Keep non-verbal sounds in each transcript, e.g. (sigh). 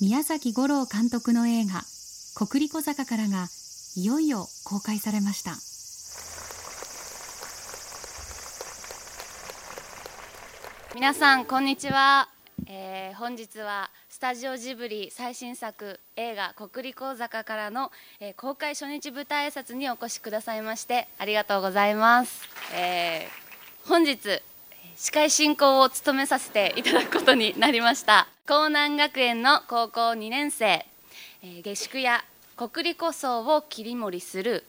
宮崎五郎監督の映画「国立小坂」からがいよいよ公開されました。皆さんこんにちは、えー、本日はスタジオジブリ最新作映画「国立小坂」からの、えー、公開初日舞台挨拶にお越しくださいましてありがとうございます、えー、本日司会進行を務めさせていただくことになりました。江南学園の高校2年生、えー、下宿や国立構想を切り盛りする。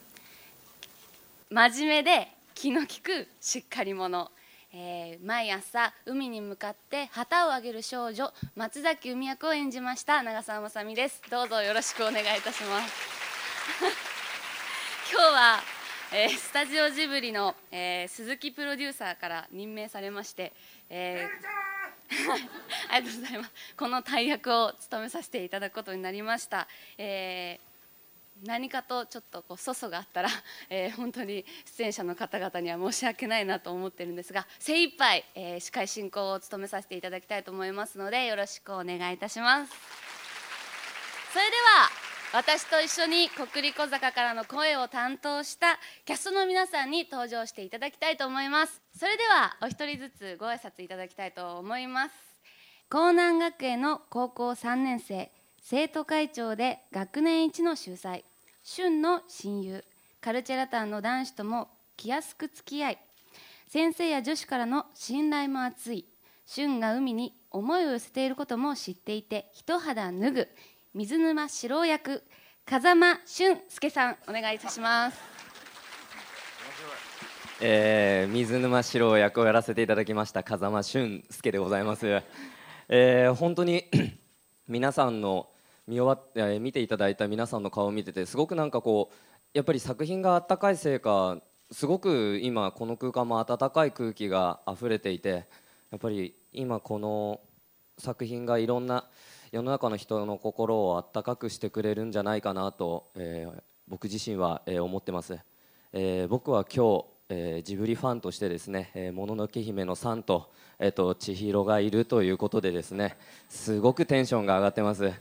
真面目で気の利くしっかり者。えー、毎朝海に向かって旗を上げる少女松崎海役を演じました長澤まさみです。どうぞよろしくお願いいたします。(laughs) 今日は、えー、スタジオジブリの、えー、鈴木プロデューサーから任命されまして、えー、(laughs) ありがとうございます。この大役を務めさせていただくことになりました、えー何かとちょっとこう粗相があったら、(laughs) えー、本当に出演者の方々には申し訳ないなと思ってるんですが精一杯、えー、司会進行を務めさせていただきたいと思いますのでよろしくお願いいたします。それでは私と一緒に国立小坂からの声を担当したキャストの皆さんに登場していただきたいと思います。それではお一人ずつご挨拶いただきたいと思います。江南学園の高校3年生生徒会長で学年一の秀才旬の親友カルチェラタンの男子とも気安く付き合い先生や女子からの信頼も厚い旬が海に思いを寄せていることも知っていて一肌脱ぐ水沼四郎役風間俊介さんお願いいたします。えー、水沼四郎役をやらせていただきました風間俊介でございます、えー、本当に (clears throat) 皆さんの見終わっ、え見ていただいた皆さんの顔を見ててすごくなんかこうやっぱり作品があったかいせいかすごく今この空間も温かい空気が溢れていてやっぱり今この作品がいろんな世の中の人の心を温かくしてくれるんじゃないかなと、えー、僕自身は、えー、思ってます、えー、僕は今日、えー、ジブリファンとしてですね「えー、もののけ姫」のさんと,、えーと千尋がいるということでですねすごくテンションが上がってます。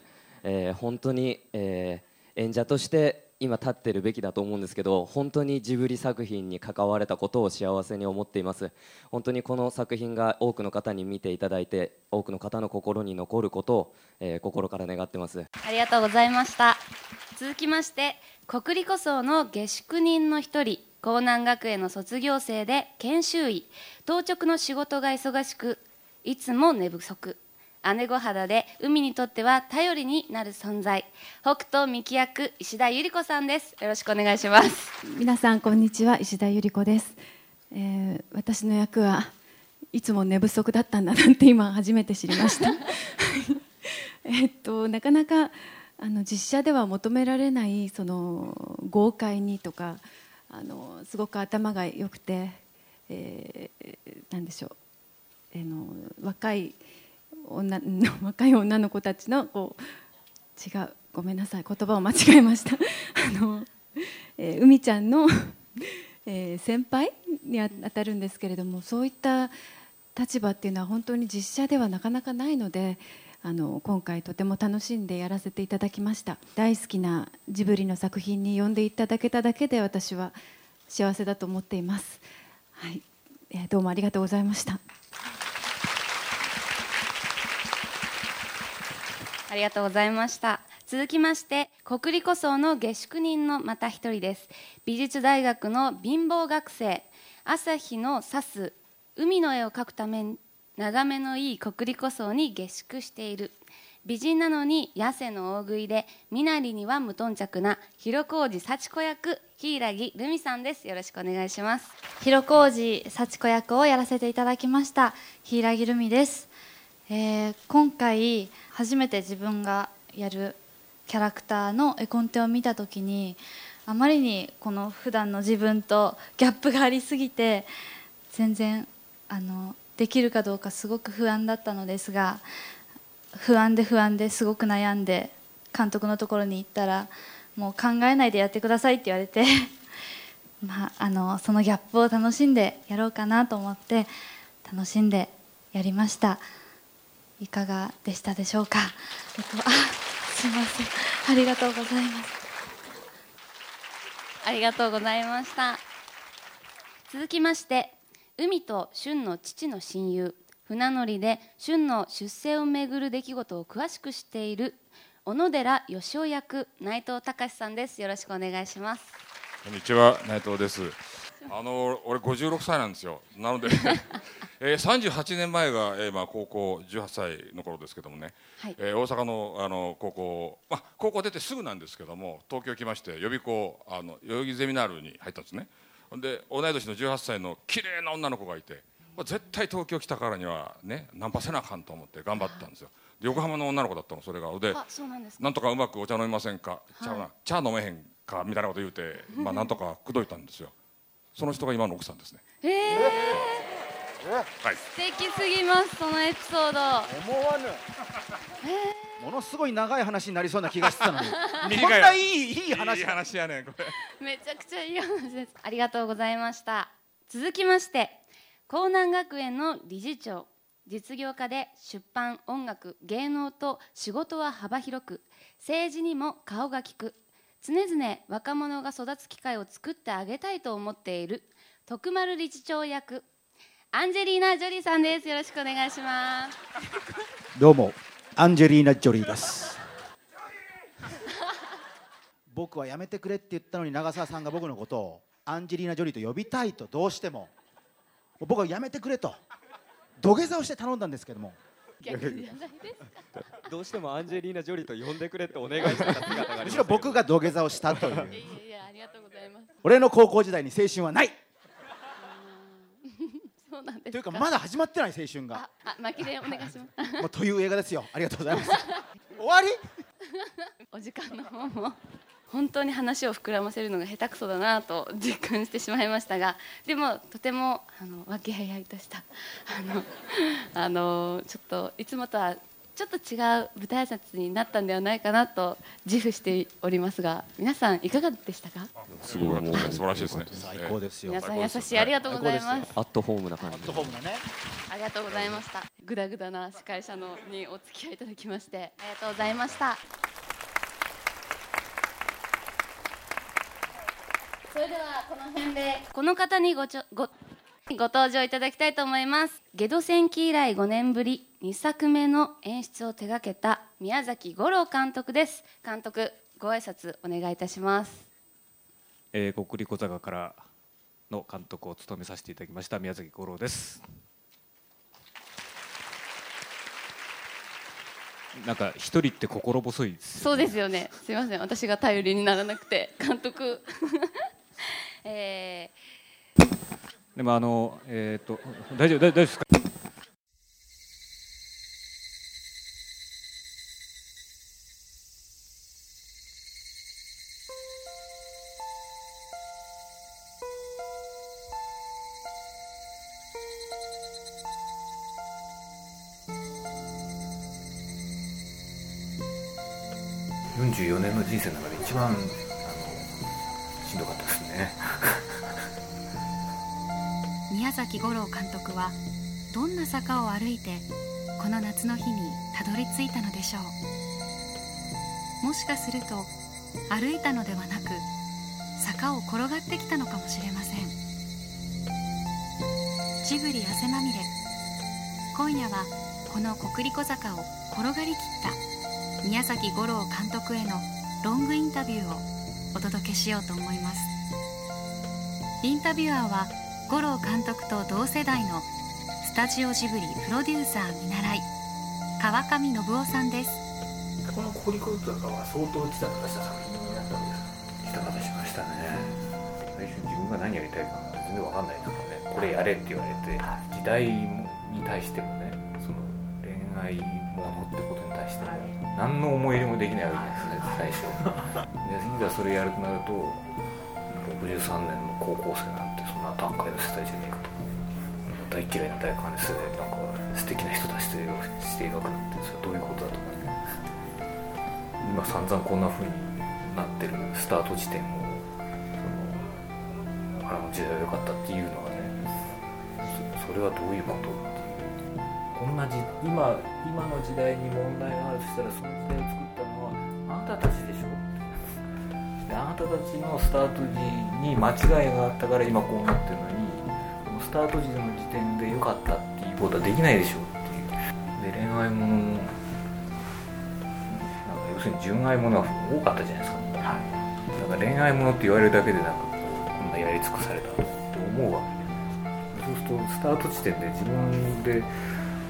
えー、本当に、えー、演者として今立ってるべきだと思うんですけど本当にジブリ作品に関われたことを幸せに思っています。本当にこの作品が多くの方に見ていただいて多くの方の心に残ることを、えー、心から願ってます。ありがとうございました。続きまして国立構想の下宿人の一人江南学園の卒業生で研修医。当直の仕事が忙しくいつも寝不足。姉御肌で海にとっては頼りになる存在。北斗幹役石田百合子さんです。よろしくお願いします。皆さんこんにちは石田百合子です、えー、私の役はいつも寝不足だったんだなんて今初めて知りました。(laughs) えっとなかなかあの実写では求められないその豪快にとかあのすごく頭が良くて、えー、なんでしょう、えー、の若い女 (laughs) 若い女の子たちのこう違うごめんなさい言葉を間違えました。(laughs) あの、えー、海ちゃんの (laughs) えー、先輩にあたるんですけれどもそういった立場っていうのは本当に実写ではなかなかないのであの今回とても楽しんでやらせていただきました。大好きなジブリの作品に呼んでいただけただけで私は幸せだと思っています、はい。えー、どうもありがとうございました。ありがとうございました。続きまして国立構想の下宿人のまた一人です。美術大学の貧乏学生。朝日の指す海の絵を描くため眺めのいい国立構想に下宿している。美人なのに痩せの大食いで身なりには無頓着な広小路幸子役柊留美さんです。よろしくお願いします。広小路幸子役をやらせていただきました柊留美です、えー、今回初めて自分がやるキャラクターの絵コンテを見た時にあまりにこの普段の自分とギャップがありすぎて全然あのできるかどうかすごく不安だったのですが不安で不安ですごく悩んで監督のところに行ったらもう考えないでやってくださいって言われて (laughs) まあ、あのそのギャップを楽しんでやろうかなと思って楽しんでやりました。いかがでしたでしょうか、えっと、あすいません。ありがとうございます。ありがとうございました。続きまして海と旬の父の親友船乗りで旬の出世をめぐる出来事を詳しく知っている小野寺義雄役内藤隆さんです。よろしくお願いします。こんにちは内藤ですあの俺56歳なんですよ。なので (laughs) えー、38年前が、えーまあ、高校18歳の頃ですけどもね、はい、えー、大阪のあの高校、まあ、高校出てすぐなんですけども東京来まして予備校あの代々木ゼミナールに入ったんですね。で同い年の18歳の綺麗な女の子がいて絶対東京来たからにはねナンパせなあかんと思って頑張ったんですよ。横浜の女の子だったのそれが。でなんとかうまくお茶飲みませんか、はい、茶茶飲めへんか？みたいなこと言うて、まあ、なんとか口説いたんですよその人が今の奥さんですね。えー、はい、素敵すぎますそのエピソード。思わぬ、えー、ものすごい長い話になりそうな気がしてたのに。(laughs) こんないいいい話。いい話やねこれ。めちゃくちゃいい話です。ありがとうございました。続きまして江南学園の理事長。実業家で出版音楽芸能と仕事は幅広く。政治にも顔が利く常々若者が育つ機会を作ってあげたいと思っている徳丸理事長役アンジェリーナ・ジョリーさんです。よろしくお願いします。どうもアンジェリーナ・ジョリーです。僕はやめてくれって言ったのに長澤さんが僕のことをアンジェリーナ・ジョリーと呼びたいとどうしても僕はやめてくれと土下座をして頼んだんですけども逆じゃないですか。どうしてもアンジェリーナ・ジョリーと呼んでくれってお願いしてた姿がむしろ僕が土下座をしたという。いやいやありがとうございます俺の高校時代に青春はない。そうなんですというかまだ始まってない青春が。あ巻きでお願いします。もうという映画ですよ。ありがとうございます。終わり？(laughs) お時間の方も本当に話を膨らませるのが下手くそだなと実感してしまいましたがでもとてもあの和気あいあいとしたあのあのちょっといつもとはちょっと違う舞台挨拶になったんではないかなと自負しておりますが皆さんいかがでしたか？すごい。もう素晴らしい。ですね最高ですよ。皆さん優しいありがとうございます。アットホームな感じ。アットホームなね。ありがとうございました。ぐだぐだな司会者のにお付き合いいただきましてありがとうございましたそれではこの辺で。この方にごちょごご登場いただきたいと思います。ゲド戦記以来5年ぶり2作目の演出を手掛けた宮崎五郎監督です。監督ご挨拶お願いいたします、えー、国立小坂からの監督を務めさせていただきました宮崎五郎です。なんか一人って心細いです、ね、そうですよね。すみません。私が頼りにならなくて監督 (laughs) えー、でもあの、えーと、大丈夫大丈夫ですか？44年の人生の中で一番しんどかったですね。(laughs) 宮崎五郎監督はどんな坂を歩いてこの夏の日にたどり着いたのでしょう。もしかすると歩いたのではなく坂を転がってきたのかもしれません。ジブリ汗まみれ。今夜はこの国立小坂を転がりきった宮崎五郎監督へのロングインタビューをお届けしようと思います。インタビュアーは五郎監督と同世代のスタジオジブリプロデューサー見習い川上信夫さんです。このコリコリとかは相当自殺した作品になったんですした方しましたね。最初自分が何やりたいか全然わかんないですもんねこれやれって言われて時代に対してもねその恋愛ものってことに対しても何の思い入れもできないわけですね最初。でいざそれやるとなると63年の高校生なんてそんな段階の世代じゃねえかと。大嫌いな大歓世代なんか素敵な人たちとして描くなんてそれはどういうことだとかね今散々こんな風になってるスタート地点もそのあの時代は良かったっていうのはねそれはどういうこと？同じ今今の時代に問題があるとしたらその時代を作ったのはあなたたちでしょ。ってであなたたちのスタート時に間違いがあったから今こうなってるのにスタート時の時点で良かったっていうことはできないでしょっていう。で恋愛ものもなんか要するに純愛ものが多かったじゃないですか、はい、だから恋愛ものって言われるだけでなんかこんなやり尽くされたって思うわけ。そうするとスタート地点で自分で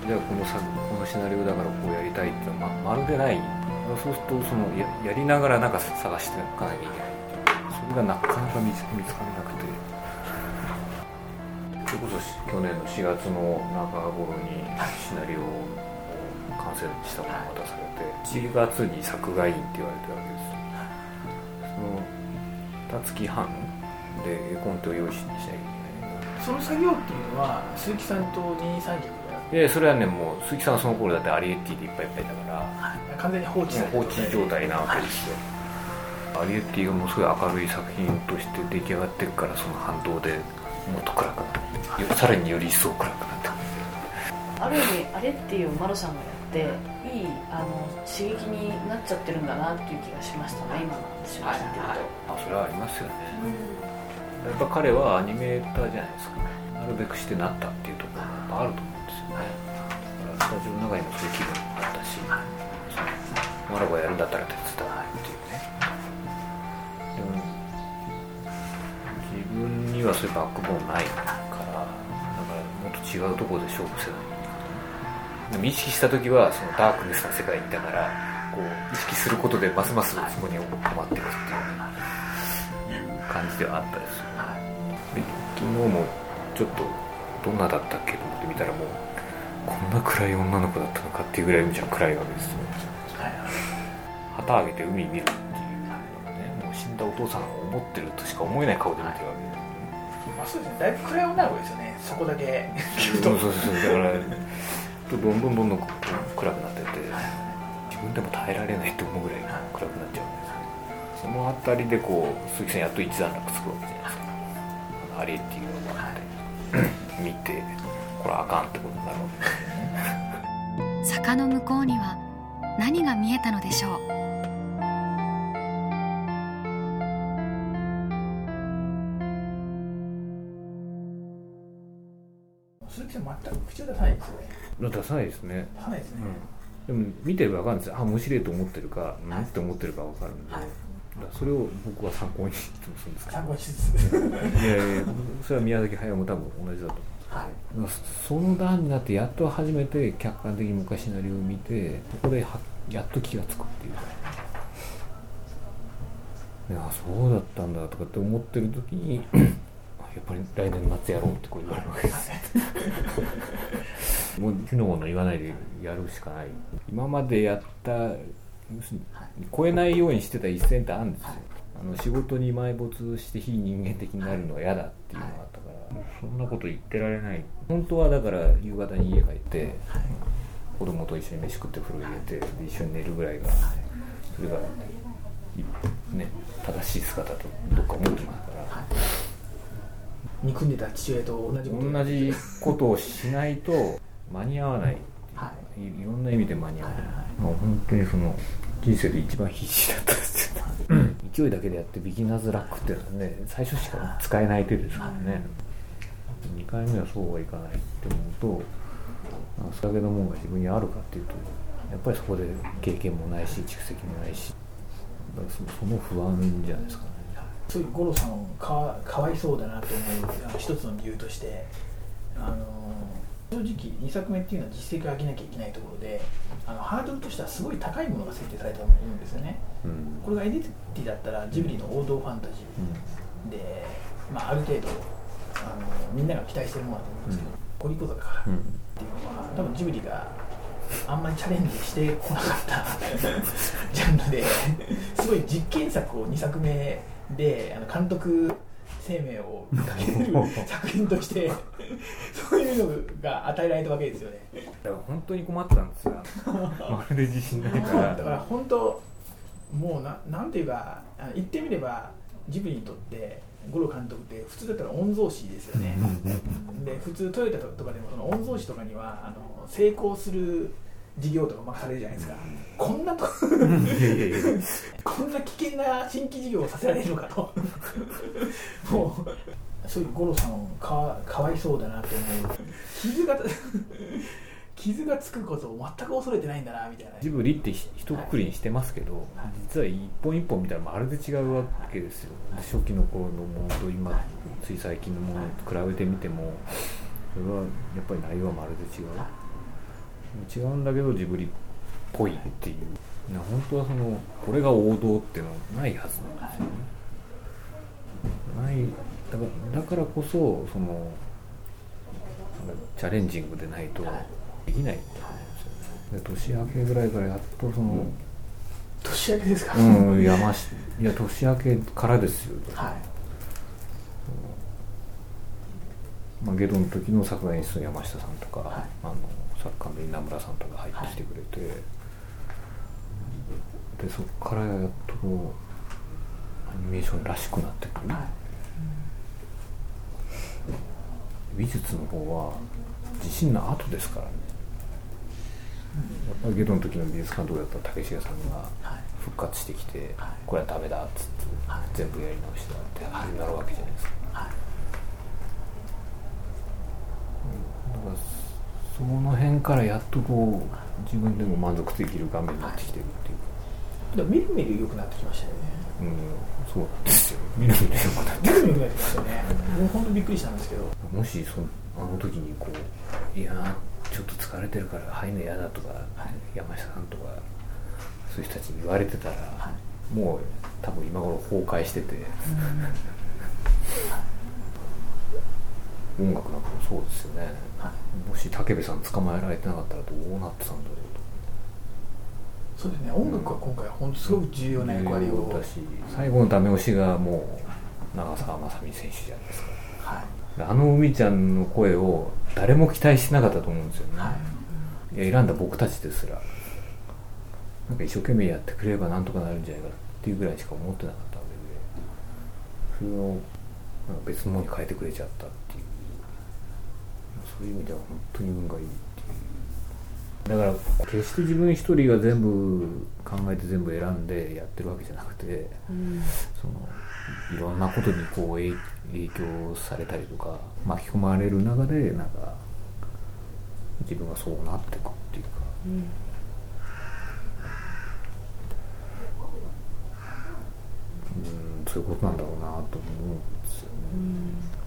じゃあこの作このシナリオだからこうやりたいってままるでない。そうするとそのややりながらなんか探していかなきゃいけないそれがなかなか見つ見つからなくて。それこそ去年の4月の中頃にシナリオを完成したものが渡されて7月に作画員って言われてるわけですそのたつき半で絵コンテを用意しなきゃいけない。その作業っていうのは鈴木さんと二人三脚でそれはねもう鈴木さんはその頃だってアリエッティでいっぱいいっぱいだから、完全に放置放置状態なわけですよ、アリエッティがもうすごい明るい作品として出来上がっていくからその反動でもっと暗くなってさらにより一層暗くなってある意味アレッティをマロさんがやっていいあの刺激になっちゃってるんだなっていう気がしましたね今の話を聞いてると、あそれはありますよね、やっぱ彼はアニメーターじゃないですか。なるべくしてなったっていうところがあると思う。んですよスタジオの中にもそういう気分あったし、マラゴやるんだったら手伝わないっていうねでも自分にはそういうバックボーンないからだからもっと違うところで勝負せないでも意識した時はそのダークネスな世界にいたからこう意識することでますますそこにハマっていくっていう感じではあったですよ、で昨日もちょっとどんなだったっけと思って見たらもうこんな暗い女の子だったのかっていうぐらい海ちゃん暗いわけですよ、旗あげて海見るっていう。ねもう死んだお父さんが思ってるとしか思えない顔で見てるわけでまあそうですね。だいぶ暗い女の子ですよね。そこだけ。そうそうそう。だからどんどんどんどん暗くなってって自分でも耐えられないと思うぐらい暗くなっちゃうんですその辺りでこう鈴木さんやっと一段落つくわけじゃないですか。あれっていうのがあって見てこれあかんってことになるわけ。です坂の向こうには何が見えたのでしょう？鈴木さん全く口を出さないですよね。出さないですね。出さないですね、うん、でも見てれば分かるんですよ。あ面白いと思ってるか何って思ってるか分かるんで、はいそれを僕は参考にしてするんですけど。参考にしつつ。いやいやそれは宮崎駿も多分同じだと思うんです、はい、その段になってやっと初めて客観的に昔シナリオを見てここでやっと気が付くっていう。いやそうだったんだとかって思ってる時に (clears throat) やっぱり来年夏やろうってこう言われるわけです (laughs) もう火のもの言わないでやるしかない。今までやった超えないようにしてた一線ってあるんですよ、あの仕事に埋没して非人間的になるのは嫌だっていうのがあったから、そんなこと言ってられない。本当はだから夕方に家帰って、子供と一緒に飯食って風呂入れて一緒に寝るぐらいがそれがね正しい姿とどっか思ってますから、憎んでた父親と同じこと同じことをしないと間に合わない。いいろんな意味で間に合わない、本当にその人生で一番必死だったですよ勢いだけでやってビギナーズラックっていうのはね最初しか使えない手ですからね2回目はそうはいかないって思うとそれだけのものが自分にあるかっていうとやっぱりそこで経験もないし蓄積もないしその不安じゃないですかね。そういう五郎さんをかわかわいそうだなと思うあの一つの理由としてあの正直2作目っていうのは実績を上げなきゃいけないところであのハードルとしてはすごい高いものが設定されたと思うんですよね、うん、これがエディティだったらジブリの王道ファンタジーで、まあ、ある程度あのみんなが期待してるものだと思うんですけど「コリコ坂」っていうのは多分ジブリがあんまりチャレンジしてこなかった (laughs) ジャンルですごい実験作を2作目であの監督生命をかける作品として (laughs) そういうのが与えられたわけですよね。だから本当に困ったんですよ。(laughs) まるで自信ないから。だから本当もうななんていうか言ってみればジブリにとって五郎監督って普通だったら御曹司ですよね。で普通トヨタとかでもその御曹司とかにはあの成功する事業とか任されるじゃないですか、こんなと (laughs) こんな危険な新規事業をさせられるのかと。もうそういう五郎さんかわかわいそうだなと思う。傷が傷がつくことを全く恐れてないんだなみたいな。ジブリってひ一括りにしてますけど、実は一本一本見たらまるで違うわけですよ。初期の頃のものと今つい最近のものと比べてみてもそれはやっぱり内容はまるで違う違うんだけどジブリっぽいっていうな本当はそのこれが王道っていうのはないはずなんですよね。ない。だからだからこそそのチャレンジングでないとできない。と思うんですよねで年明けぐらいからやっとその、年明けですかうん。山しいや年明けからですよ。はい。まあ、ゲドの時の作画演出の山下さんとか、あの作家の稲村さんとか入ってきてくれて、でそこからやっとこうアニメーションらしくなってくる、美術の方は地震の後ですからね、やっぱりゲドの時の美術監督だった？竹重さんが復活してきて、これはダメだっつって、全部やり直しだって始まるわけじゃないですか。だからその辺からやっとこう自分でも満足できる画面になってきてるっていう。でもみるみる良くなってきましたよね。うんそうなんですよ。みるみる良くなってみる。みる良くなってきましたね。もう本当びっくりしたんですけど。もしそあの時にこういやーちょっと疲れてるから入るの嫌だとか、山下さんとかそういう人たちに言われてたら、もう多分今頃崩壊してて、音楽なんかもそうですよね、もし武部さん捕まえられてなかったらどうなってたんだろうと。そうですね。音楽は今回本当すごく重要な役割を、だし最後のダメ押しがもう長澤まさみ選手じゃないですか、あの海ちゃんの声を誰も期待してなかったと思うんですよね、い。や選んだ僕たちですら。なんか一生懸命やってくれればなんとかなるんじゃないかっていうぐらいしか思ってなかったわけで。それを別のものに変えてくれちゃったそういう意味では本当に運がいいだから決して自分一人が全部考えて全部選んでやってるわけじゃなくて、うんそのいろんなことにこう影影響されたりとか巻き込まれる中でなんか自分がそうなっていくっていうか。うん。うんそういうことなんだろうなと思うんですよね。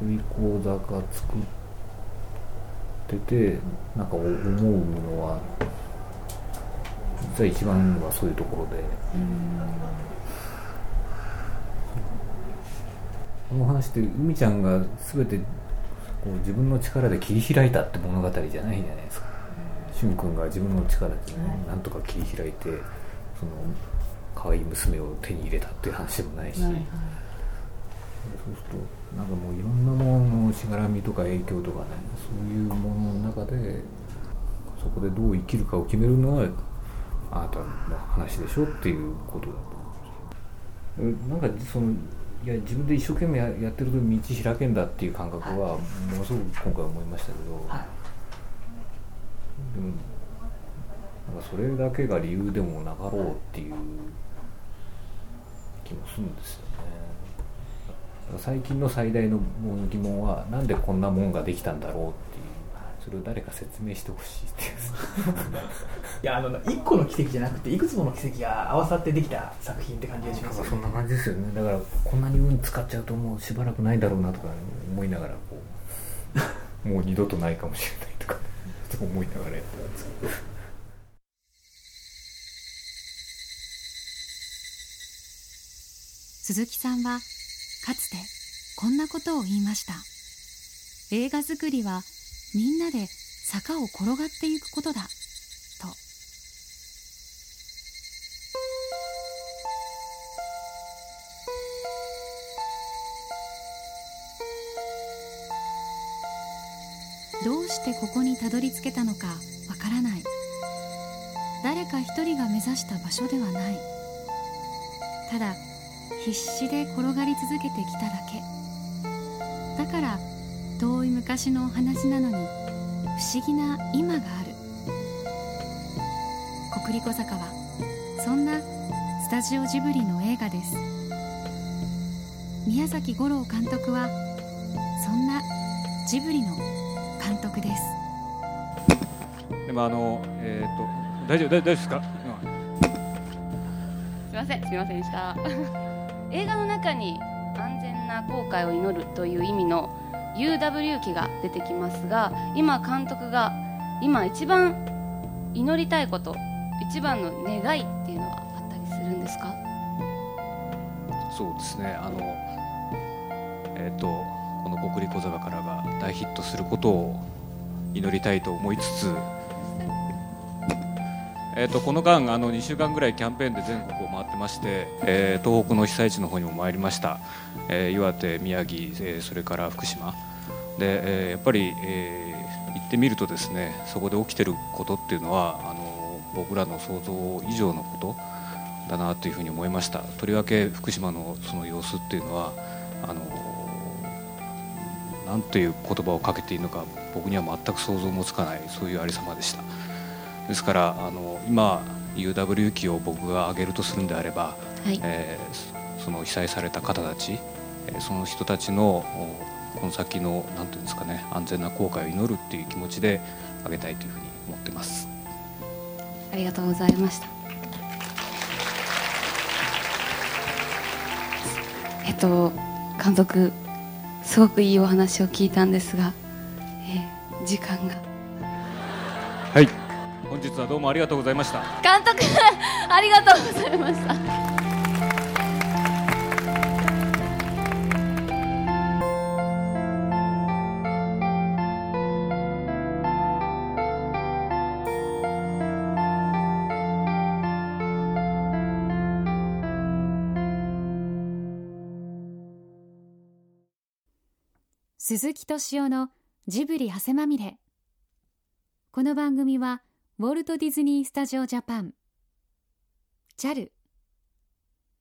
国立講座が作っててなんか思うのは実は一番はそういうところで、この話って海ちゃんが全てこう自分の力で切り開いたって物語じゃないじゃないですか。俊君が自分の力でね、なんとか切り開いてその可愛い娘を手に入れたっていう話でもないし、はいはいそうするとなんかもういろんなもののしがらみとか影響とかねそういうものの中でそこでどう生きるかを決めるのはあなたの話でしょっていうことだと思うんですよ。なんかそのいや自分で一生懸命ややってると道開けんだっていう感覚はものすごく今回思いましたけど、でもなんかそれだけが理由でもなかろうっていう気もするんですよね。最近の最大の疑問はなんでこんなもんができたんだろうっていう。それを誰か説明してほしいっていう。いやあの一個の奇跡じゃなくていくつもの奇跡が合わさってできた作品って感じがしますよねそんな感じですよね。だからこんなに運使っちゃうともうしばらくないだろうなとか思いながらこう (laughs) もう二度とないかもしれないとか思いながらやってたんです。けど鈴木さんはかつてこんなことを言いました。映画作りはみんなで坂を転がっていくことだ。と。どうしてここにたどり着けたのかわからない。誰か一人が目指した場所ではない。ただ必死で転がり続けてきただけ。だから遠い昔のお話なのに不思議な今がある。国立小坂はそんなスタジオジブリの映画です。宮崎吾朗監督はそんなジブリの監督です。でもあのえっ、と大丈夫大丈夫ですか、すみませんすみませんでした映画の中に安全な航海を祈るという意味の UW 機が出てきますが今監督が今一番祈りたいこと一番の願いっていうのはあったりするんですか？そうですね。あのえっ、とこの「国立小坂から」が大ヒットすることを祈りたいと思いつつえー、とこの間あの2週間ぐらいキャンペーンで全国を回ってまして、えー東北の被災地の方にも参りました、えー岩手、宮城、えーそれから福島。で、えやっぱり、え行ってみるとですねそこで起きてることっていうのはあの僕らの想像以上のことだなというふうに思いました。とりわけ福島のその様子っていうのはあのなんという言葉をかけていいのか僕には全く想像もつかないそういうありさまでした。ですからあの今 UW 機を僕が挙げるとするんであれば、はい。えーその被災された方たち、えーその人たちのおこの先のなんていうんですかね安全な航海を祈るっていう気持ちで挙げたいというふうに思ってます。ありがとうございました。えっと監督すごくいいお話を聞いたんですが、えー時間が。はい本日はどうもありがとうございました。監督ありがとうございました鈴木敏夫のジブリ汗まみれこの番組はウォルト・ディズニー・スタジオ・ジャパン。JAL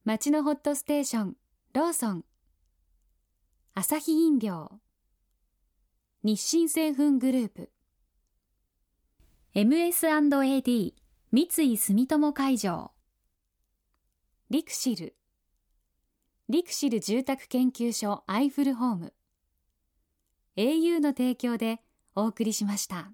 町のホットステーション。ローソン。アサヒ飲料。日清製粉グループ。MS&AD 三井住友海上。リクシル。リクシル住宅研究所アイフルホーム。au の提供でお送りしました。